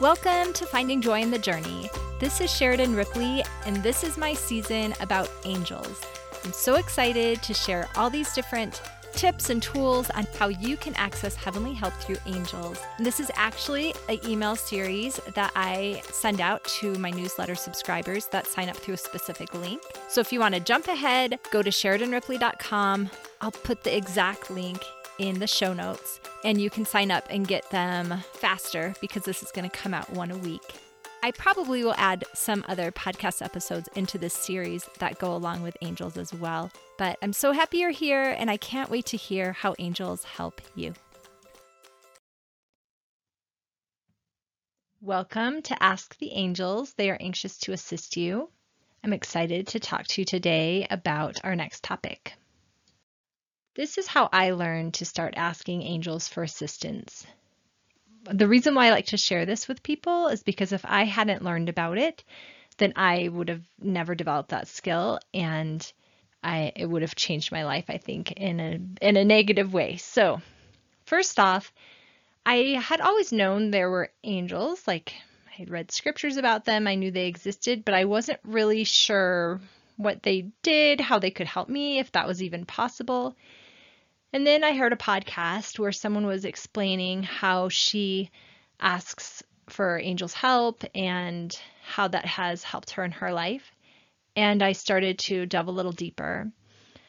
Welcome to Finding Joy in the Journey. This is Sheridan Ripley, and this is my season about angels. I'm so excited to share all these different tips and tools on how you can access heavenly help through angels. And this is actually an email series that I send out to my newsletter subscribers that sign up through a specific link. So if you want to jump ahead, go to SheridanRipley.com. I'll put the exact link in the show notes and you can sign up and get them faster because this is going to come out one a week. I probably will add some other podcast episodes into this series that go along with angels as well. But I'm so happy you're here and I can't wait to hear how angels help you. Welcome to Ask the Angels. They are anxious to assist you. I'm excited to talk to you today about our next topic. This is how I learned to start asking angels for assistance. The reason why I like to share this with people is because if I hadn't learned about it, then I would have never developed that skill and I it would have changed my life I think in a in a negative way. So, first off, I had always known there were angels, like I had read scriptures about them, I knew they existed, but I wasn't really sure what they did, how they could help me, if that was even possible. And then I heard a podcast where someone was explaining how she asks for Angel's help and how that has helped her in her life. And I started to delve a little deeper.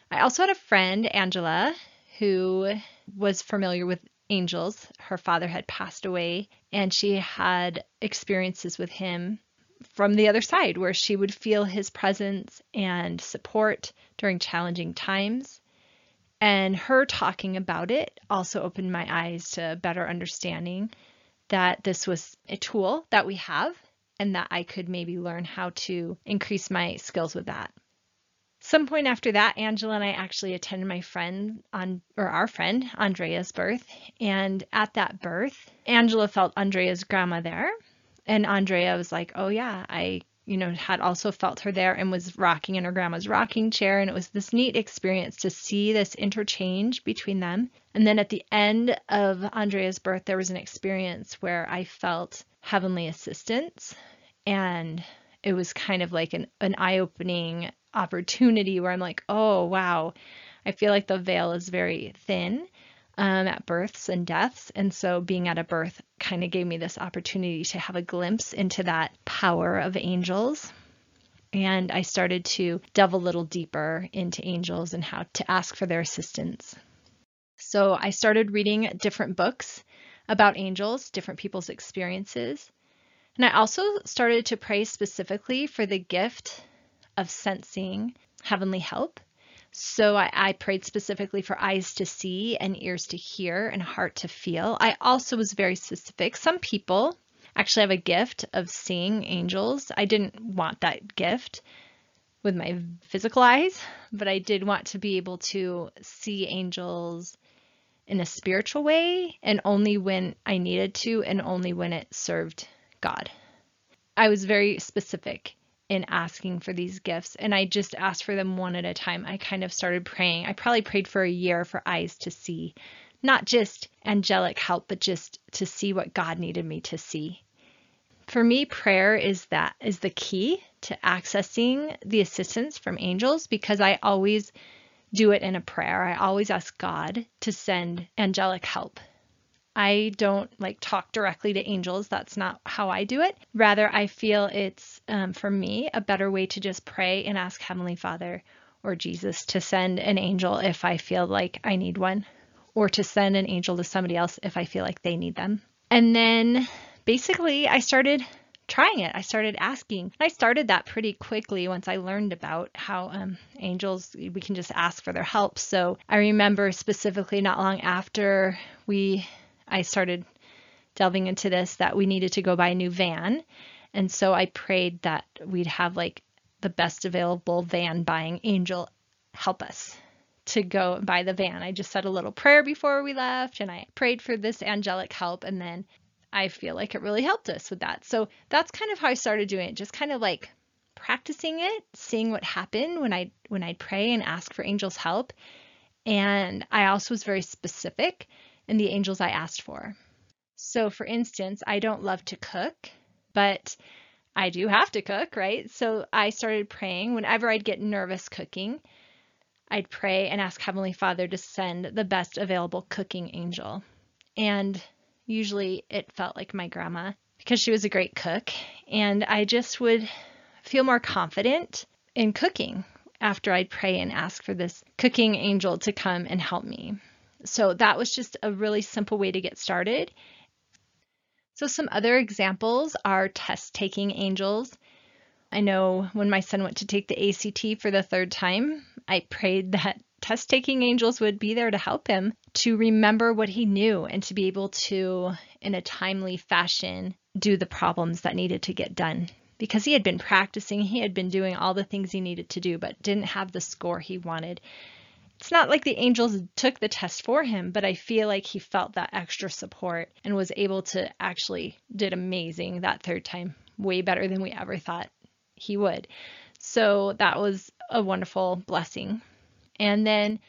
I also had a friend, Angela, who was familiar with angels. Her father had passed away, and she had experiences with him from the other side where she would feel his presence and support during challenging times. And her talking about it also opened my eyes to better understanding that this was a tool that we have and that I could maybe learn how to increase my skills with that. Some point after that, Angela and I actually attended my friend on or our friend Andrea's birth, and at that birth, Angela felt Andrea's grandma there, and Andrea was like, "Oh yeah, I you know, had also felt her there and was rocking in her grandma's rocking chair. And it was this neat experience to see this interchange between them. And then at the end of Andrea's birth, there was an experience where I felt heavenly assistance. And it was kind of like an, an eye opening opportunity where I'm like, oh, wow, I feel like the veil is very thin um, at births and deaths. And so being at a birth kind of gave me this opportunity to have a glimpse into that power of angels. And I started to delve a little deeper into angels and how to ask for their assistance. So I started reading different books about angels, different people's experiences. And I also started to pray specifically for the gift of sensing heavenly help so I, I, prayed specifically for eyes to see and ears to hear and heart to feel. I also was very specific. Some people actually have a gift of seeing angels. I didn't want that gift with my physical eyes, but I did want to be able to see angels in a spiritual way and only when I needed to and only when it served God. I was very specific in asking for these gifts and I just asked for them one at a time. I kind of started praying. I probably prayed for a year for eyes to see, not just angelic help, but just to see what God needed me to see. For me, prayer is that is the key to accessing the assistance from angels because I always do it in a prayer. I always ask God to send angelic help I don't like talk directly to angels. That's not how I do it. Rather, I feel it's um, for me a better way to just pray and ask Heavenly Father or Jesus to send an angel if I feel like I need one, or to send an angel to somebody else if I feel like they need them. And then basically, I started trying it. I started asking. I started that pretty quickly once I learned about how um, angels, we can just ask for their help. So I remember specifically not long after we I started delving into this that we needed to go buy a new van. And so I prayed that we'd have like the best available van buying angel help us to go buy the van. I just said a little prayer before we left and I prayed for this angelic help and then I feel like it really helped us with that. So that's kind of how I started doing it, just kind of like practicing it, seeing what happened when I when I'd pray and ask for angels help. And I also was very specific and the angels I asked for. So, for instance, I don't love to cook, but I do have to cook, right? So I started praying whenever I'd get nervous cooking. I'd pray and ask Heavenly Father to send the best available cooking angel. And usually it felt like my grandma because she was a great cook. And I just would feel more confident in cooking after I'd pray and ask for this cooking angel to come and help me. So that was just a really simple way to get started. So, some other examples are test taking angels. I know when my son went to take the ACT for the third time, I prayed that test taking angels would be there to help him to remember what he knew and to be able to, in a timely fashion, do the problems that needed to get done. Because he had been practicing, he had been doing all the things he needed to do, but didn't have the score he wanted it's not like the angels took the test for him, but I feel like he felt that extra support and was able to actually did amazing that third time, way better than we ever thought he would. So that was a wonderful blessing. And then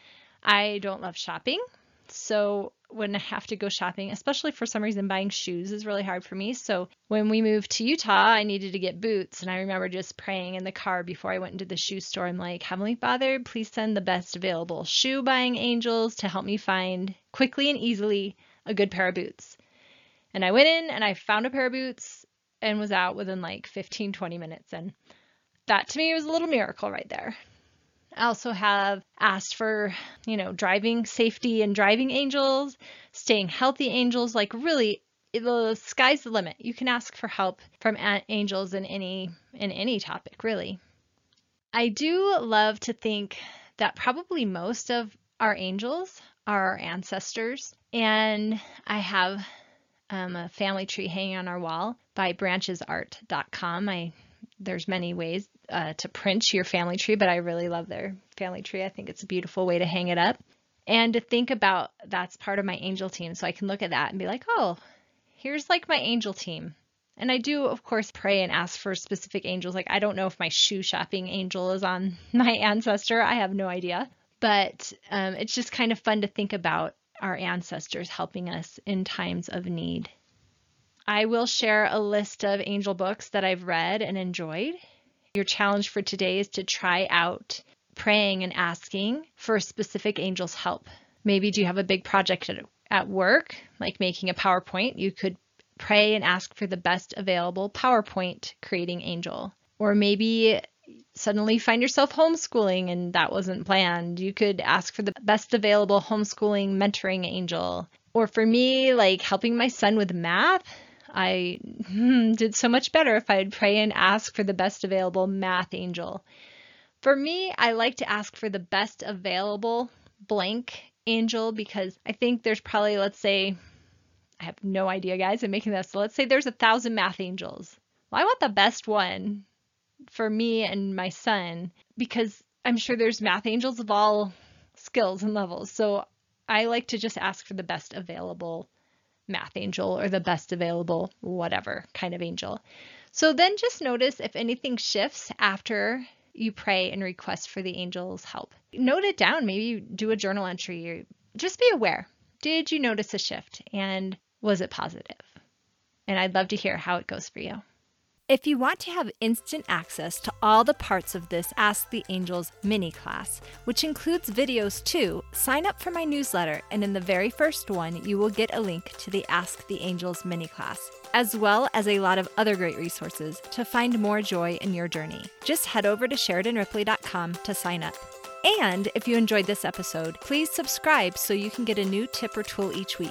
I don't love shopping. So when I have to go shopping, especially for some reason buying shoes is really hard for me. So when we moved to Utah, I needed to get boots. And I remember just praying in the car before I went into the shoe store. I'm like, Heavenly Father, please send the best available shoe buying angels to help me find quickly and easily a good pair of boots. And I went in and I found a pair of boots and was out within like 15, 20 minutes. And that to me was a little miracle right there. I also have asked for, you know, driving safety and driving angels, staying healthy angels, like really the sky's the limit. You can ask for help from angels in any in any topic, really. I do love to think that probably most of our angels are our ancestors, and I have um, a family tree hanging on our wall by branchesart.com. I there's many ways uh, to print your family tree, but I really love their family tree. I think it's a beautiful way to hang it up. And to think about that's part of my angel team. So I can look at that and be like, oh, here's like my angel team. And I do, of course, pray and ask for specific angels. Like, I don't know if my shoe shopping angel is on my ancestor. I have no idea. But um, it's just kind of fun to think about our ancestors helping us in times of need. I will share a list of angel books that I've read and enjoyed. Your challenge for today is to try out praying and asking for a specific angel's help. Maybe do you have a big project at, at work, like making a PowerPoint? You could pray and ask for the best available PowerPoint creating angel. Or maybe suddenly find yourself homeschooling and that wasn't planned. You could ask for the best available homeschooling mentoring angel. Or for me, like helping my son with math, I did so much better if I'd pray and ask for the best available math angel. For me, I like to ask for the best available blank angel because I think there's probably, let's say, I have no idea, guys. I'm making this. So let's say there's a thousand math angels. Well, I want the best one for me and my son because I'm sure there's math angels of all skills and levels. So I like to just ask for the best available math angel or the best available whatever kind of angel. So then just notice if anything shifts after you pray and request for the angel's help. Note it down, maybe do a journal entry just be aware. Did you notice a shift and was it positive? And I'd love to hear how it goes for you. If you want to have instant access to all the parts of this Ask the Angels mini class, which includes videos too, sign up for my newsletter, and in the very first one, you will get a link to the Ask the Angels mini class, as well as a lot of other great resources to find more joy in your journey. Just head over to SheridanRipley.com to sign up. And if you enjoyed this episode, please subscribe so you can get a new tip or tool each week.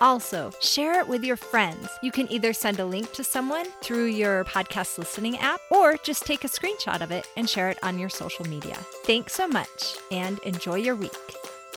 Also, share it with your friends. You can either send a link to someone through your podcast listening app or just take a screenshot of it and share it on your social media. Thanks so much and enjoy your week.